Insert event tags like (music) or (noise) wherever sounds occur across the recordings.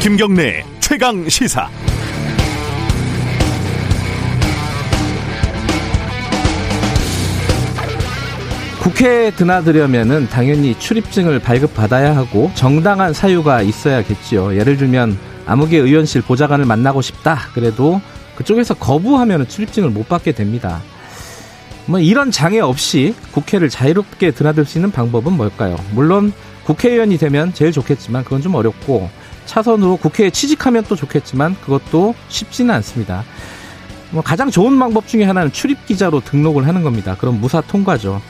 김경래 최강 시사. 국회에 드나들려면은 당연히 출입증을 발급받아야 하고 정당한 사유가 있어야겠지요. 예를 들면 아무개 의원실 보좌관을 만나고 싶다. 그래도 그쪽에서 거부하면 출입증을 못 받게 됩니다. 뭐 이런 장애 없이 국회를 자유롭게 드나들 수 있는 방법은 뭘까요? 물론 국회의원이 되면 제일 좋겠지만 그건 좀 어렵고 차선으로 국회에 취직하면 또 좋겠지만 그것도 쉽지는 않습니다. 뭐 가장 좋은 방법 중에 하나는 출입 기자로 등록을 하는 겁니다. 그럼 무사 통과죠.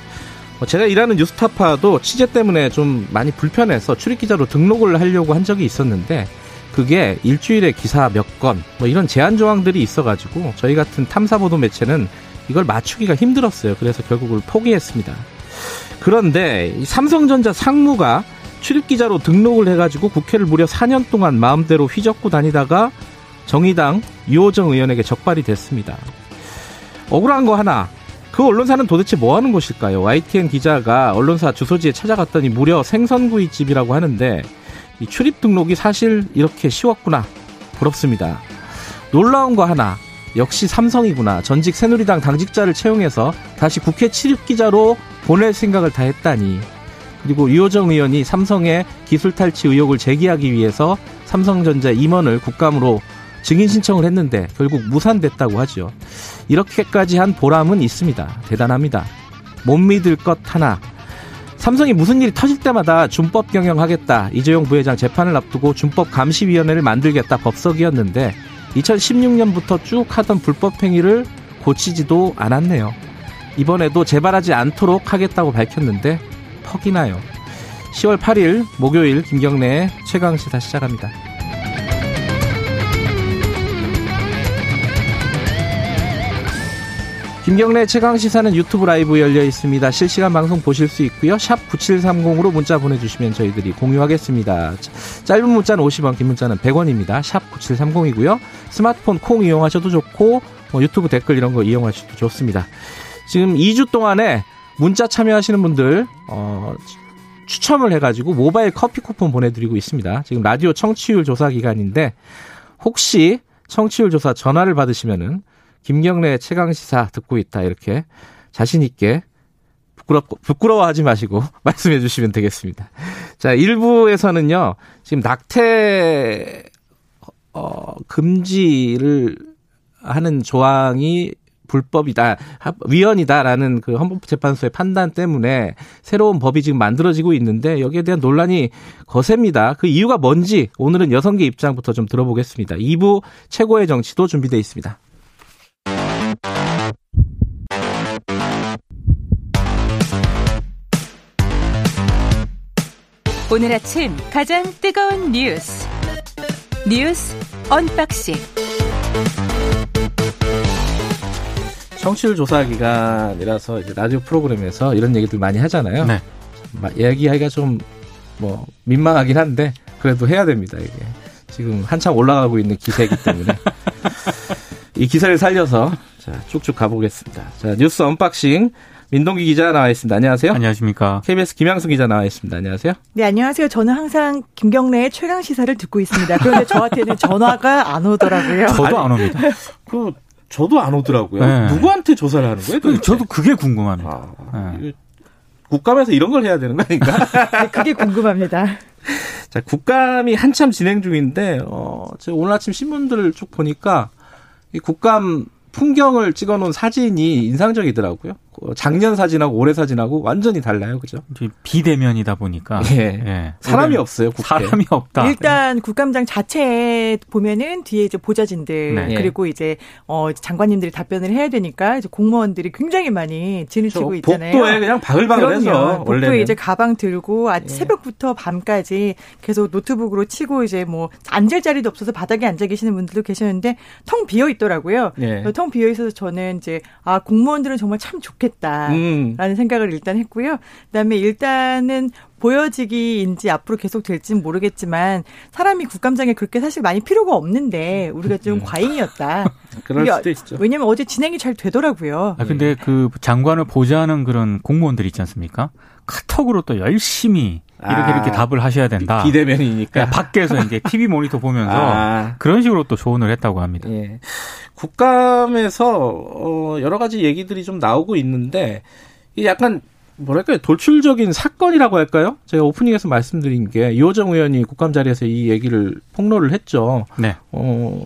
뭐 제가 일하는 뉴스타파도 취재 때문에 좀 많이 불편해서 출입 기자로 등록을 하려고 한 적이 있었는데 그게 일주일에 기사 몇 건, 뭐 이런 제한 조항들이 있어가지고 저희 같은 탐사 보도 매체는 이걸 맞추기가 힘들었어요. 그래서 결국을 포기했습니다. 그런데 삼성전자 상무가 출입 기자로 등록을 해가지고 국회를 무려 4년 동안 마음대로 휘젓고 다니다가 정의당 유호정 의원에게 적발이 됐습니다. 억울한 거 하나, 그 언론사는 도대체 뭐 하는 곳일까요? YTN 기자가 언론사 주소지에 찾아갔더니 무려 생선구이집이라고 하는데 이 출입 등록이 사실 이렇게 쉬웠구나. 부럽습니다. 놀라운 거 하나. 역시 삼성이구나. 전직 새누리당 당직자를 채용해서 다시 국회 출입 기자로 보낼 생각을 다 했다니. 그리고 유호정 의원이 삼성의 기술 탈취 의혹을 제기하기 위해서 삼성전자 임원을 국감으로 증인 신청을 했는데 결국 무산됐다고 하죠. 이렇게까지 한 보람은 있습니다. 대단합니다. 못 믿을 것 하나. 삼성이 무슨 일이 터질 때마다 준법 경영하겠다. 이재용 부회장 재판을 앞두고 준법 감시위원회를 만들겠다 법석이었는데 2016년부터 쭉 하던 불법 행위를 고치지도 않았네요. 이번에도 재발하지 않도록 하겠다고 밝혔는데 퍽이 나요. 10월 8일 목요일 김경래의 최강시사 시작합니다. 김경래 최강 시사는 유튜브 라이브 열려 있습니다. 실시간 방송 보실 수 있고요. 샵 9730으로 문자 보내주시면 저희들이 공유하겠습니다. 짧은 문자는 50원, 긴 문자는 100원입니다. 샵 9730이고요. 스마트폰 콩 이용하셔도 좋고 뭐 유튜브 댓글 이런 거 이용하셔도 좋습니다. 지금 2주 동안에 문자 참여하시는 분들 어, 추첨을 해가지고 모바일 커피 쿠폰 보내드리고 있습니다. 지금 라디오 청취율 조사 기간인데 혹시 청취율 조사 전화를 받으시면은 김경래 최강 시사 듣고 있다 이렇게 자신 있게 부끄러 부끄러워하지 마시고 (laughs) 말씀해 주시면 되겠습니다. 자, 1부에서는요. 지금 낙태 어 금지를 하는 조항이 불법이다, 위헌이다라는 그 헌법재판소의 판단 때문에 새로운 법이 지금 만들어지고 있는데 여기에 대한 논란이 거셉니다. 그 이유가 뭔지 오늘은 여성계 입장부터 좀 들어보겠습니다. 2부 최고의 정치도 준비되어 있습니다. 오늘 아침 가장 뜨거운 뉴스 뉴스 언박싱 청취율 조사 기간이라서 이제 라디오 프로그램에서 이런 얘기들 많이 하잖아요. 네. 얘기하기가 좀 뭐 민망하긴 한데 그래도 해야 됩니다. 이게 지금 한참 올라가고 있는 기세이기 때문에 (laughs) 이 기세를 살려서 자 쭉쭉 가보겠습니다. 자 뉴스 언박싱 민동기 기자 나와 있습니다. 안녕하세요. 안녕하십니까. KBS 김양수 기자 나와 있습니다. 안녕하세요. 네, 안녕하세요. 저는 항상 김경래의 최강 시사를 듣고 있습니다. 그런데 저한테는 전화가 안 오더라고요. 저도 안 옵니다. (laughs) 그 저도 안 오더라고요. 네. 누구한테 조사를 하는 거예요? 도대체? 저도 그게 궁금하네요. 아, 네. 국감에서 이런 걸 해야 되는 거 아닌가? (laughs) 네, 그게 궁금합니다. 자, 국감이 한참 진행 중인데, 어, 제가 오늘 아침 신문들을 쭉 보니까, 이 국감 풍경을 찍어 놓은 사진이 인상적이더라고요. 어, 작년 사진하고 올해 사진하고 완전히 달라요. 그죠? 비대면이다 보니까 예. 예. 사람이 없어요, 국회. 사람이 없다. 일단 국감장 자체에 보면은 뒤에 이제 보좌진들 네. 그리고 이제 어 장관님들이 답변을 해야 되니까 이제 공무원들이 굉장히 많이 진을 저 치고 있잖아요. 복도에 그냥 바글바글 해서, 그럼요. 복도에. 이제 가방 들고 아, 예. 새벽부터 밤까지 계속 노트북으로 치고 이제 뭐 앉을 자리도 없어서 바닥에 앉아 계시는 분들도 계셨는데 텅 비어 있더라고요. 예. 텅 비어 있어서 저는 이제 아 공무원들은 정말 참 좋겠다. 잘못했다라는 음. 생각을 일단 했고요. 그다음에 일단은 보여지기인지 앞으로 계속 될지는 모르겠지만 사람이 국감장에 그렇게 사실 많이 필요가 없는데 우리가 좀 음. 과잉이었다. (laughs) 그럴 수도 있죠. 왜냐면 어제 진행이 잘 되더라고요. 아, 근데 그 장관을 보좌하는 그런 공무원들 있지 않습니까? 카톡으로 또 열심히 이렇게 아, 이렇게 답을 하셔야 된다. 비대면이니까. 그러니까 밖에서 이제 TV 모니터 보면서 아. 그런 식으로 또 조언을 했다고 합니다. 예. 국감에서 어 여러 가지 얘기들이 좀 나오고 있는데 이 약간 뭐랄까요 돌출적인 사건이라고 할까요? 제가 오프닝에서 말씀드린 게 이호정 의원이 국감 자리에서 이 얘기를 폭로를 했죠. 네. 어,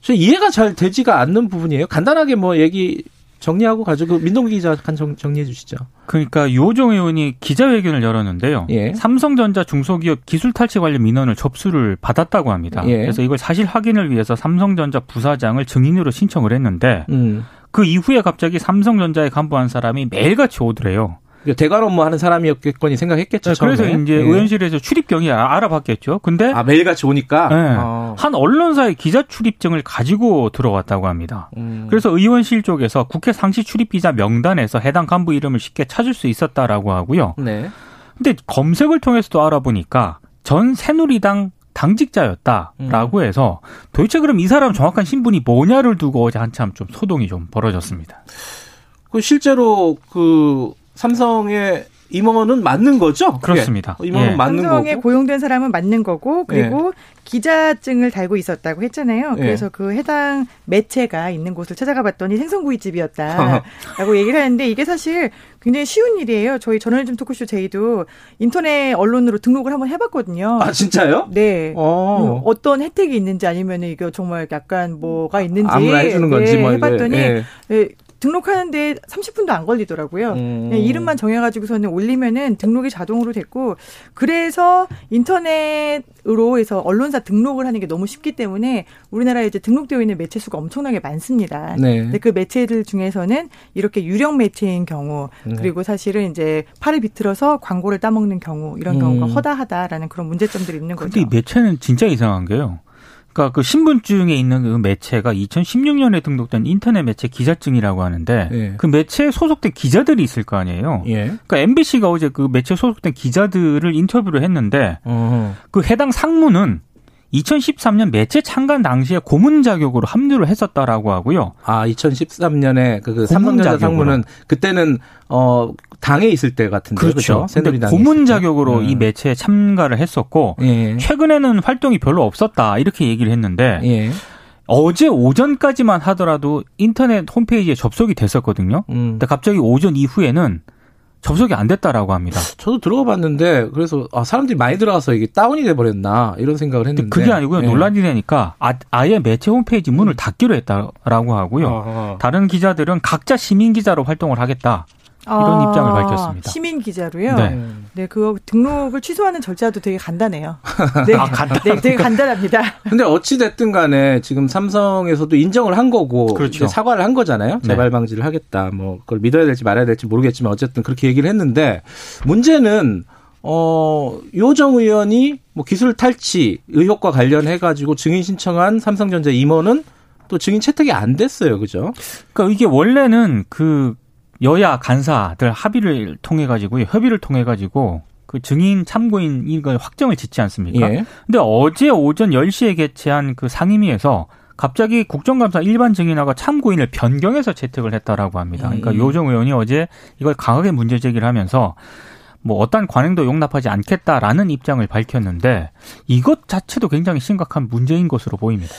저 이해가 잘 되지가 않는 부분이에요. 간단하게 뭐 얘기 정리하고 가지고 민동기 기자 간 정, 정리해 주시죠. 그러니까 유호정 의원이 기자회견을 열었는데요. 예. 삼성전자 중소기업 기술 탈취 관련 민원을 접수를 받았다고 합니다. 예. 그래서 이걸 사실 확인을 위해서 삼성전자 부사장을 증인으로 신청을 했는데 음. 그 이후에 갑자기 삼성전자에 간부 한 사람이 매일같이 오더래요. 그러니까 대관 업무 하는 사람이었겠거니 생각했겠죠. 그래서 처음에. 이제 예. 의원실에서 출입 경위 아- 알아봤겠죠. 근데 아 매일같이 오니까. 네. 어. 한 언론사의 기자 출입증을 가지고 들어왔다고 합니다. 음. 그래서 의원실 쪽에서 국회 상시 출입 기자 명단에서 해당 간부 이름을 쉽게 찾을 수 있었다라고 하고요. 네. 근데 검색을 통해서도 알아보니까 전 새누리당 당직자였다라고 해서 도대체 그럼 이 사람 정확한 신분이 뭐냐를 두고 어제 한참 좀 소동이 좀 벌어졌습니다. 그 실제로 그 삼성의 임원은 맞는 거죠? 그게? 그렇습니다. 임원은 예. 맞는 삼성에 거고. 고용된 사람은 맞는 거고 그리고 기자증을 달고 있었다고 했잖아요. 예. 그래서 그 해당 매체가 있는 곳을 찾아가 봤더니 생선구이집이었다라고 (laughs) 얘기를 하는데 이게 사실 굉장히 쉬운 일이에요. 저희 저널리즘 토크쇼 제이도 인터넷 언론으로 등록을 한번 해봤거든요. 아 진짜요? 네. 어. 음, 어떤 혜택이 있는지 아니면 이거 정말 약간 뭐가 있는지 아무나 해주는 건지 네, 뭐 이제, 해봤더니 예. 네, 등록하는데 30분도 안 걸리더라고요. 음. 그냥 이름만 정해가지고서는 올리면은 등록이 자동으로 됐고 그래서 인터넷으로 해서 언론사 등록을 하는 게 너무 쉽기 때문에 우리나라에 이제 등록되어 있는 매체 수가 엄청나게 많습니다. 네. 근데 그 매체들 중에서는 이렇게 유령 매체인 경우 음. 그리고 사실은 이제 팔을 비틀어서 광고를 따먹는 경우 이런 음. 경우가 허다하다라는 그런 문제점들이 있는 거죠. 근데 이 매체는 진짜 이상한 게요. 그러니까 그 신분증에 있는 그 매체가 2016년에 등록된 인터넷 매체 기자증이라고 하는데 예. 그 매체에 소속된 기자들이 있을 거 아니에요. 예. 그러니까 MBC가 어제 그 매체 소속된 기자들을 인터뷰를 했는데 어. 그 해당 상무는 2013년 매체 창간 당시에 고문 자격으로 합류를 했었다라고 하고요. 아 2013년에 그, 그 삼성전자. 상무는 그때는 어 당에 있을 때 같은데 그렇죠. 새누리당 고문 자격으로 음. 이 매체에 참가를 했었고 예. 최근에는 활동이 별로 없었다 이렇게 얘기를 했는데 예. 어제 오전까지만 하더라도 인터넷 홈페이지에 접속이 됐었거든요. 음. 근데 갑자기 오전 이후에는 접속이 안 됐다라고 합니다. 저도 들어가 봤는데 그래서 아 사람들이 많이 들어가서 이게 다운이 돼 버렸나 이런 생각을 했는데 그게 아니고요. 예. 논란이 되니까 아, 예 매체 홈페이지 문을 닫기로 했다라고 하고요. 어허. 다른 기자들은 각자 시민 기자로 활동을 하겠다. 이런 입장을 밝혔습니다. 아, 시민 기자로요. 네. 네. 네, 그거 등록을 취소하는 절차도 되게 간단해요. (laughs) 네, 아, 간단- 네, 되게 간단합니다. 근데 어찌 됐든 간에 지금 삼성에서도 인정을 한 거고 그렇죠. 사과를 한 거잖아요. 네. 재발 방지를 하겠다. 뭐 그걸 믿어야 될지 말아야 될지 모르겠지만 어쨌든 그렇게 얘기를 했는데 문제는 어 요정 의원이 뭐 기술 탈취 의혹과 관련해 가지고 증인 신청한 삼성전자 임원은 또 증인 채택이 안 됐어요. 그죠? 그러니까 이게 원래는 그 여야 간사들 합의를 통해 가지고 협의를 통해 가지고 그 증인 참고인 이걸 확정을 짓지 않습니까? 예. 근데 어제 오전 10시에 개최한 그 상임위에서 갑자기 국정감사 일반 증인하고 참고인을 변경해서 채택을 했다라고 합니다. 그러니까 음. 요정 의원이 어제 이걸 강하게 문제 제기를 하면서 뭐 어떤 관행도 용납하지 않겠다라는 입장을 밝혔는데 이것 자체도 굉장히 심각한 문제인 것으로 보입니다.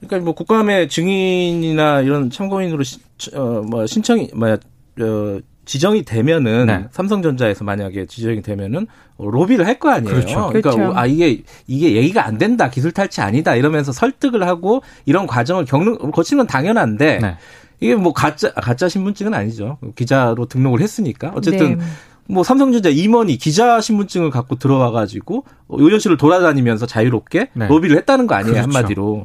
그러니까 뭐 국감의 증인이나 이런 참고인으로 시, 어, 뭐 신청이 뭐야 어, 지정이 되면은 네. 삼성전자에서 만약에 지정이 되면은 어, 로비를 할 거 아니에요. 그렇죠. 러니까 그렇죠. 아 이게 이게 얘기가 안 된다, 기술 탈취 아니다 이러면서 설득을 하고 이런 과정을 겪는 거치는 건 당연한데 네. 이게 뭐 가짜 가짜 신분증은 아니죠. 기자로 등록을 했으니까 어쨌든 네. 뭐 삼성전자 임원이 기자 신분증을 갖고 들어와 가지고 의원실을 돌아다니면서 자유롭게 네. 로비를 했다는 거 아니에요 그렇죠. 한마디로.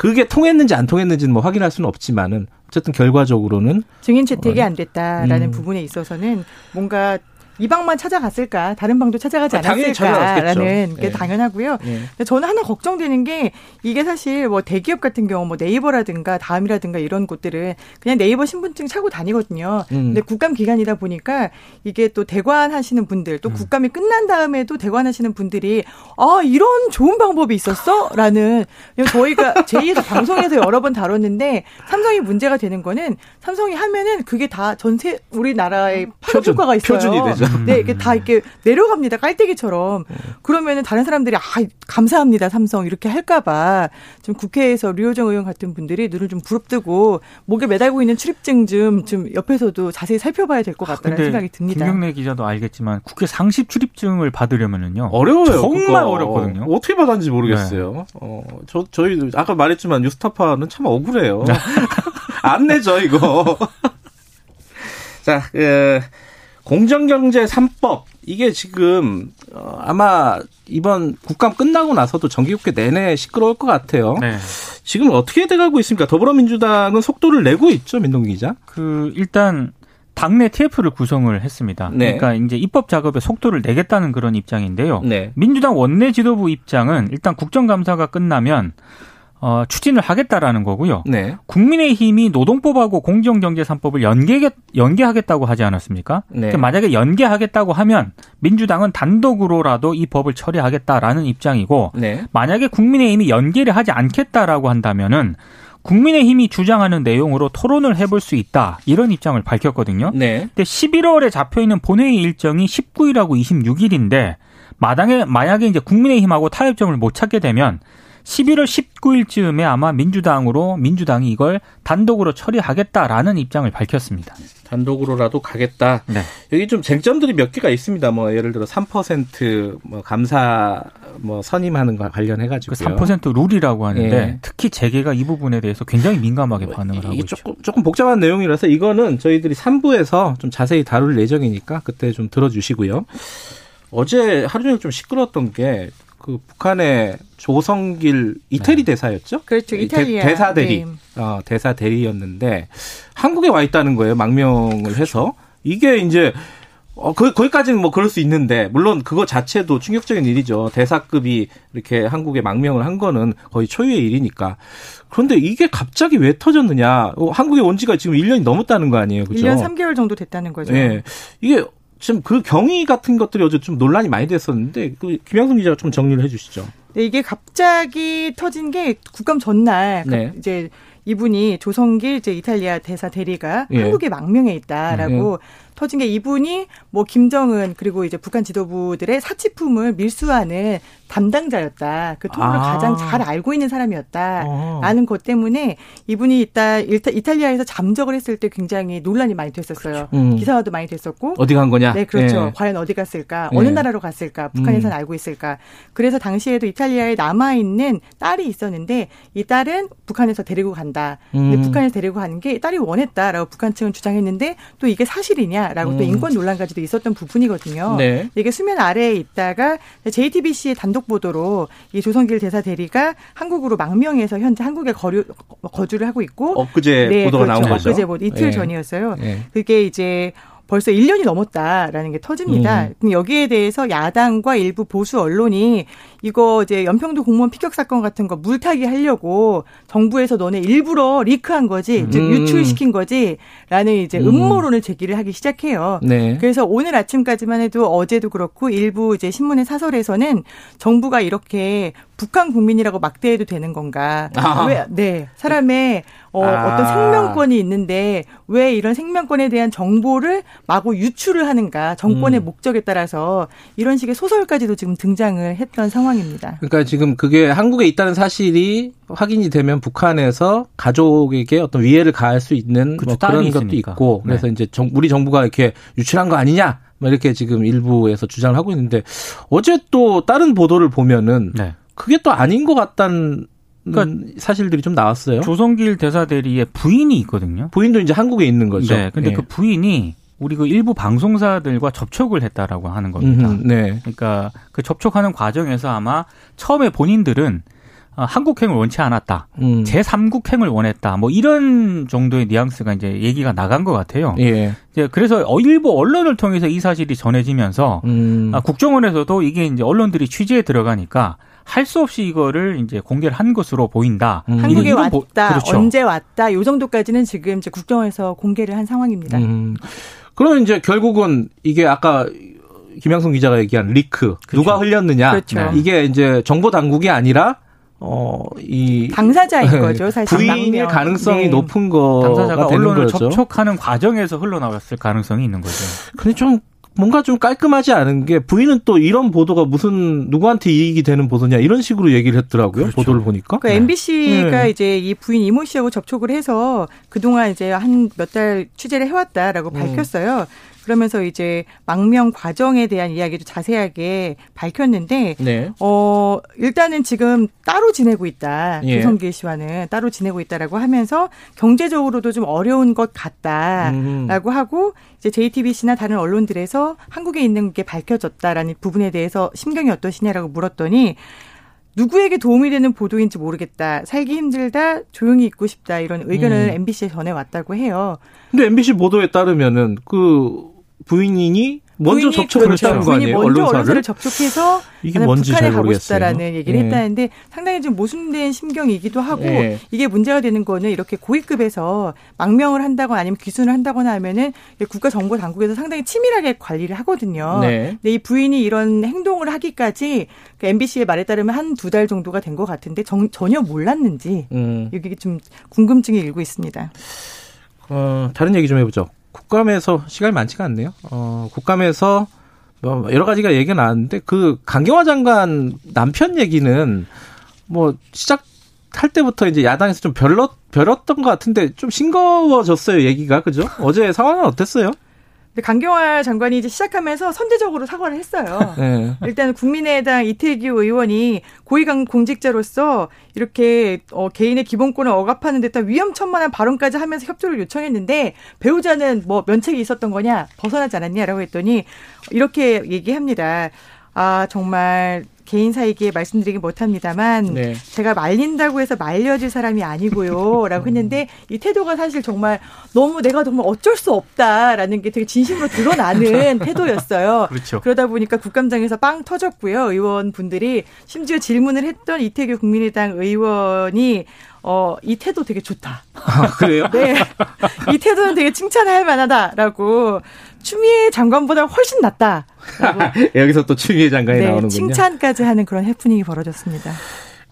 네. 그게 통했는지 안 통했는지는 뭐 확인할 수는 없지만은 어쨌든 결과적으로는 증인 채택이 안 됐다라는 음. 부분에 있어서는 뭔가 이 방만 찾아갔을까? 다른 방도 찾아가지 아, 않았을까라는. 게 예. 당연하고요. 예. 근데 저는 하나 걱정되는 게 이게 사실 뭐 대기업 같은 경우 뭐 네이버라든가 다음이라든가 이런 곳들은 그냥 네이버 신분증 차고 다니거든요. 음. 근데 국감 기간이다 보니까 이게 또 대관하시는 분들 음. 또 국감이 끝난 다음에도 대관하시는 분들이 아 이런 좋은 방법이 있었어라는 저희가 (laughs) 제2에서 방송에서 여러 번 다뤘는데 삼성이 문제가 되는 거는 삼성이 하면은 그게 다 전세 우리나라의 파급 효과가 있어요. 표준이 되죠. 네, 이게 다 이렇게 내려갑니다. 깔때기처럼. 그러면은 다른 사람들이 아 감사합니다 삼성 이렇게 할까 봐 좀 국회에서 류호정 의원 같은 분들이 눈을 좀 부릅뜨고 목에 매달고 있는 출입증 좀좀 옆에서도 자세히 살펴봐야 될 것 같다는 생각이 듭니다. 김경래 기자도 알겠지만 국회 상식 출입증을 받으려면은요. 어려워요. 정말 그거. 어렵거든요. 어떻게 받았는지 모르겠어요. 어, 저 저희 아까 말했지만 뉴스타파는 참 억울해요. (laughs) 안 내죠 이거. (laughs) 자, 에, 공정경제 3법 이게 지금 어, 아마 이번 국감 끝나고 나서도 정기국회 내내 시끄러울 것 같아요. 네. 지금 어떻게 돼가고 있습니까? 더불어민주당은 속도를 내고 있죠, 민동 기자. 그 일단 당내 TF를 구성을 했습니다. 네. 그러니까 이제 입법 작업에 속도를 내겠다는 그런 입장인데요. 네. 민주당 원내 지도부 입장은 일단 국정감사가 끝나면 어, 추진을 하겠다라는 거고요. 네. 국민의힘이 노동법하고 공정경제 3법을 연계 연계하겠다고 하지 않았습니까? 네. 그러니까 만약에 연계하겠다고 하면 민주당은 단독으로라도 이 법을 처리하겠다라는 입장이고 네. 만약에 국민의힘이 연계를 하지 않겠다라고 한다면은 국민의힘이 주장하는 내용으로 토론을 해볼 수 있다 이런 입장을 밝혔거든요. 네. 근데 11월에 잡혀 있는 본회의 일정이 19일하고 26일인데 마당에 만약에 이제 국민의힘하고 타협점을 못 찾게 되면 11월 19일쯤에 아마 민주당으로 민주당이 이걸 단독으로 처리하겠다라는 입장을 밝혔습니다. 단독으로라도 가겠다. 네. 여기 좀 쟁점들이 몇 개가 있습니다. 뭐 예를 들어 3%뭐 감사 뭐 선임하는 거 관련해 그 가지고 3% 룰이라고 하는데 예. 특히 재계가 이 부분에 대해서 굉장히 민감하게 반응을 하고 있죠. 조금 조금 복잡한 내용이라서 이거는 저희들이 3부에서 좀 자세히 다룰 예정이니까 그때 좀 들어 주시고요. 어제 하루 종일 좀 시끄러웠던 게 그 북한의 조성길 이태리 대사였죠? 그렇죠. 대- 이탈리아. 대 사 대리. 네. 어, 대사 대리였는데 한국에 와 있다는 거예요. 망명을 해서 이게 이제 어, 거, 거기까지는 뭐 그럴 수 있는데 물론 그거 자체도 충격적인 일이죠. 대사급이 이렇게 한국에 망명을 한 거는 거의 초유의 일이니까. 그런데 이게 갑자기 왜 터졌느냐? 어, 한국에 온 지가 지금 1년이 넘었다는 거 아니에요. 그죠? 1년 3개월 정도 됐다는 거죠. 예. 이게 지금 그 경위 같은 것들이 어제 좀 논란이 많이 됐었는데 그 김양순 기자가 좀 정리를 해 주시죠. 네, 이게 갑자기 터진 게 국감 전날 네. 이제 이분이 조성길 이제 이탈리아 대사 대리가 예. 한국에 망명해 있다라고 터진 게 이분이 뭐 김정은 그리고 이제 북한 지도부들의 사치품을 밀수하는 담당자였다. 그 통로를 아. 가장 잘 알고 있는 사람이었다. 어. 라는 것 때문에 이분이 이따 이탈리아에서 잠적을 했을 때 굉장히 논란이 많이 됐었어요. 음. 기사화도 많이 됐었고 어디 간 거냐? 네, 그렇죠. 예. 과연 어디 갔을까? 네. 어느 나라로 갔을까? 북한에서는 음. 알고 있을까? 그래서 당시에도 이탈리아에 남아 있는 딸이 있었는데 이 딸은 북한에서 데리고 간다. 근데 음. 북한에서 데리고 가는 게 딸이 원했다라고 북한 측은 주장했는데 또 이게 사실이냐 라고 또 음. 인권 논란까지도 있었던 부분이거든요. 네. 이게 수면 아래에 있다가 JTBC의 단독 보도로 이 조성길 대사 대리가 한국으로 망명해서 현재 한국에 거류, 거주를 하고 있고 엊그제 보도가 나온 거죠. 엊그제 뭐 이틀 예. 전이었어요. 예. 그게 이제 벌써 1년이 넘었다라는 게 터집니다. 음. 여기에 대해서 야당과 일부 보수 언론이 이거 이제 연평도 공무원 피격 사건 같은 거 물타기 하려고 정부에서 너네 일부러 리크한 거지, 즉 음. 유출시킨 거지라는 이제 음. 음모론을 제기를 하기 시작해요. 네. 그래서 오늘 아침까지만 해도 어제도 그렇고 일부 이제 신문의 사설에서는 정부가 이렇게 북한 국민이라고 막대해도 되는 건가? 아. 왜, 네. 사람의 어, 아. 어떤 생명권이 있는데 왜 이런 생명권에 대한 정보를 마구 유출을 하는가? 정권의 음. 목적에 따라서 이런 식의 소설까지도 지금 등장을 했던 상황 입니다. 그러니까 지금 그게 한국에 있다는 사실이 확인이 되면 북한에서 가족에게 어떤 위해를 가할 수 있는 그쵸, 뭐 그런 것도 있으니까. 있고 그래서 네. 이제 정, 우리 정부가 이렇게 유출한 거 아니냐 뭐 이렇게 지금 일부에서 주장을 하고 있는데 어제 또 다른 보도를 보면은 네. 그게 또 아닌 것 같다는 그러니까 사실들이 좀 나왔어요. 조성길 대사 대리의 부인이 있거든요. 부인도 이제 한국에 있는 거죠. 네. 근데 예. 그 부인이 우리 그 일부 방송사들과 접촉을 했다라고 하는 겁니다. 음흠, 네. 그러니까 그 접촉하는 과정에서 아마 처음에 본인들은 어, 한국행을 원치 않았다. 음. 제3국행을 원했다. 뭐 이런 정도의 뉘앙스가 이제 얘기가 나간 것 같아요. 예. 이제 그래서 어, 일부 언론을 통해서 이 사실이 전해지면서 음. 아, 국정원에서도 이게 이제 언론들이 취재에 들어가니까 할 수 없이 이거를 이제 공개를 한 것으로 보인다. 음. 한국에 왔다, 보- 그렇죠. 언제 왔다, 요 정도까지는 지금 이제 국정원에서 공개를 한 상황입니다. 음. 그러면 이제 결국은 이게 아까 김양순 기자가 얘기한 리크 누가 흘렸느냐 그렇죠. 이게 이제 정보 당국이 아니라 어 이 당사자인 (laughs) 거죠, 사실. 부인일. 가능성이 네. 높은 거가 당사자가 되는 언론을 거죠. 접촉하는 과정에서 흘러나왔을 가능성이 있는 거죠. 근데 좀 뭔가 좀 깔끔하지 않은 게 부인은 또 이런 보도가 무슨 누구한테 이익이 되는 보도냐 이런 식으로 얘기를 했더라고요. 그렇죠. 보도를 보니까. 그 MBC가 네. 이제 이 부인 이모 씨하고 접촉을 해서 그동안 이제 한 몇 달 취재를 해왔다라고 음. 밝혔어요. 그러면서 이제 망명 과정에 대한 이야기도 자세하게 밝혔는데 네. 어, 일단은 지금 따로 지내고 있다. 예. 조성길 씨와는 따로 지내고 있다라고 하면서 경제적으로도 좀 어려운 것 같다라고 음. 하고 이제 JTBC나 다른 언론들에서 한국에 있는 게 밝혀졌다라는 부분에 대해서 심경이 어떠시냐라고 물었더니 누구에게 도움이 되는 보도인지 모르겠다. 살기 힘들다. 조용히 있고 싶다. 이런 의견을 음. MBC에 전해왔다고 해요. 근데 MBC 보도에 따르면은 그 부인이 먼저 부인이 접촉을 그렇죠. 했다는 거 아니에요? 먼저 언론사를? 언론사를 접촉해서 이게 뭔지 북한에 잘 가고. 싶다라는 얘기를 예. 했다는데 상당히 좀 모순된 심경이기도 하고 예. 이게 문제가 되는 거는 이렇게 고위급에서 망명을 한다거나 아니면 귀순을 한다거나 하면은 국가 정보 당국에서 상당히 치밀하게 관리를 하거든요. 네. 근데 이 부인이 이런 행동을 하기까지 그 MBC의 말에 따르면 한 두 달 정도가 된 것 같은데 정- 전혀 몰랐는지 음. 이게 좀 궁금증이 일고 있습니다. 어, 다른 얘기 좀 해보죠. 국감에서 시간이 많지가 않네요. 어, 국감에서 뭐 여러 가지가 얘기가 나왔는데 그 강경화 장관 남편 얘기는 뭐 시작 할 때부터 이제 야당에서 좀 별렀 별었던 것 같은데 좀 싱거워졌어요 얘기가 그죠? 어제 상황은 어땠어요? 강경화 장관이 이제 시작하면서 선제적으로 사과를 했어요. (laughs) 네. 일단 국민의당 이태규 의원이 고위강 공직자로서 이렇게 어, 개인의 기본권을 억압하는 듯한 위험천만한 발언까지 하면서 협조를 요청했는데 배우자는 뭐 면책이 있었던 거냐 벗어나지 않았냐라고 했더니 이렇게 얘기합니다. 아 정말 개인 사이기에 말씀드리기 못합니다만 네. 제가 말린다고 해서 말려질 사람이 아니고요라고 했는데 이 태도가 사실 정말 너무 내가 정말 어쩔 수 없다라는 게 되게 진심으로 드러나는 (laughs) 태도였어요. 그렇죠. 그러다 보니까 국감장에서 빵 터졌고요. 의원분들이 심지어 질문을 했던 이태규 국민의당 의원이 어, 이 태도 되게 좋다. 아, 그래요? (laughs) 네. 이 태도는 되게 칭찬할 만하다라고 추미애 장관보다 훨씬 낫다. (laughs) 여기서 또 추미애 장관이 네, 나오는군요. 칭찬까지 하는 그런 해프닝이 벌어졌습니다.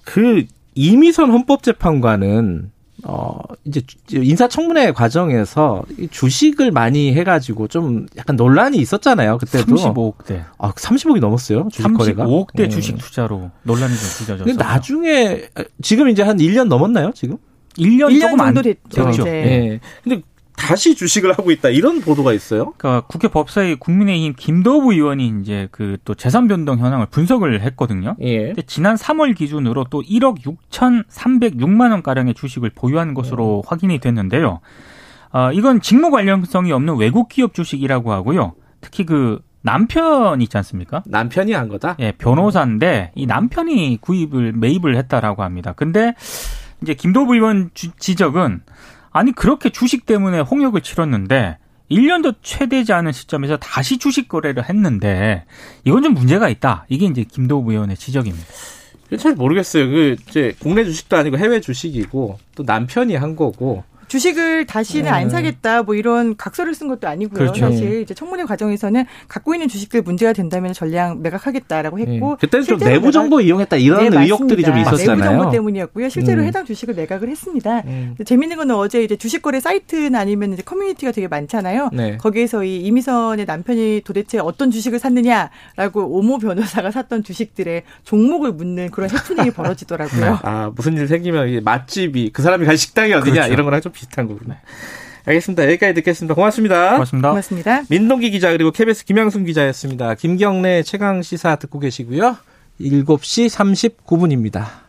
그 이미선 헌법재판관은 어 이제 인사청문회 과정에서 이 주식을 많이 해가지고 좀 약간 논란이 있었잖아요. 그때도 35억대. 아 30억이 넘었어요 주식 거래가. 35억대 예. 주식 투자로 논란이 좀 빚어졌어요. 근데 나중에 지금 이제 한 1년 넘었나요 지금? 1년, 1년 조금 안 정도 됐죠. 예. 근데 다시 주식을 하고 있다 이런 보도가 있어요. 그러니까 국회 법사위 국민의힘 김도부 의원이 이제 그 또 재산 변동 현황을 분석을 했거든요. 예. 지난 3월 기준으로 또 1억 6,306만 원 가량의 주식을 보유한 것으로 확인이 됐는데요. 어, 이건 직무 관련성이 없는 외국 기업 주식이라고 하고요. 특히 그 남편 있지 않습니까? 남편이 한 거다. 예, 변호사인데 이 남편이 구입을 매입을 했다라고 합니다. 근데 이제 김도부 의원 주- 지적은 아니 그렇게 주식 때문에 홍역을 치렀는데 1년도 채 되지 않은 시점에서 다시 주식 거래를 했는데 이건 좀 문제가 있다. 이게 이제 김도부 의원의 지적입니다. 잘 모르겠어요. 그 이제 국내 주식도 아니고 해외 주식이고 또 남편이 한 거고. 주식을 다시는 안 네. 사겠다 뭐 이런 각서를 쓴 것도 아니고요. 그렇죠. 사실 이제 청문회 과정에서는 갖고 있는 주식들 문제가 된다면 전량 매각하겠다라고 했고 예. 그때는 좀 내부 정보 이용했다 이런 네, 의혹들이 좀 맞습니다. 있었잖아요. 내부 정보 때문이었고요. 실제로 음. 해당 주식을 매각을 했습니다. 음. 재밌는 건 어제 이제 주식 거래 사이트나 아니면 이제 커뮤니티가 되게 많잖아요. 네. 거기에서 이 이미선의 남편이 도대체 어떤 주식을 샀느냐라고 오모 변호사가 샀던 주식들의 종목을 묻는 그런 해프닝이 (laughs) 벌어지더라고요. 아, 무슨 일 생기면 맛집이 그 사람이 갈 식당이 어디냐 그렇죠. 이런 거랑 좀 비슷한 거구나. 알겠습니다. 여기까지 듣겠습니다. 고맙습니다. 고맙습니다. 고맙습니다. 민동기 기자 그리고 KBS 김양순 기자였습니다. 김경래 최강 시사 듣고 계시고요. 7시 39분입니다.